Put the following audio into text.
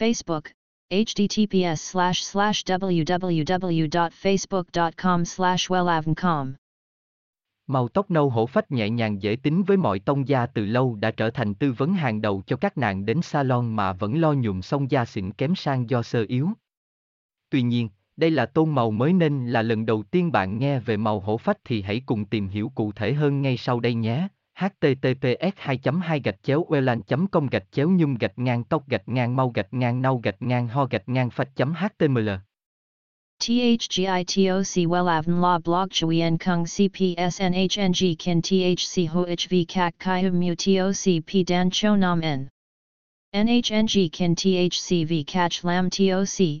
Facebook, https slash slash www.facebook.com slash wellavncom. Màu tóc nâu hổ phách nhẹ nhàng dễ tính với mọi tông da từ lâu đã trở thành tư vấn hàng đầu cho các nàng đến salon mà vẫn lo nhuộm xong da xịn kém sang do sơ yếu. Tuy nhiên, đây là tôn màu mới nên là lần đầu tiên bạn nghe về màu hổ phách thì hãy cùng tìm hiểu cụ thể hơn ngay sau đây nhé https 2 2 gạch chéo welan com gạch chéo nhung gạch ngang tóc gạch ngang mau gạch ngang nau gạch ngang ho gạch ngang phạch html THGITOC WELAVN La Blog Chuyen Kung CPSNHNG Kin THC HOHV CHI HUM Mu TOC P Dan Cho Nam N. NHNG Kin THC V CACH Lam TOC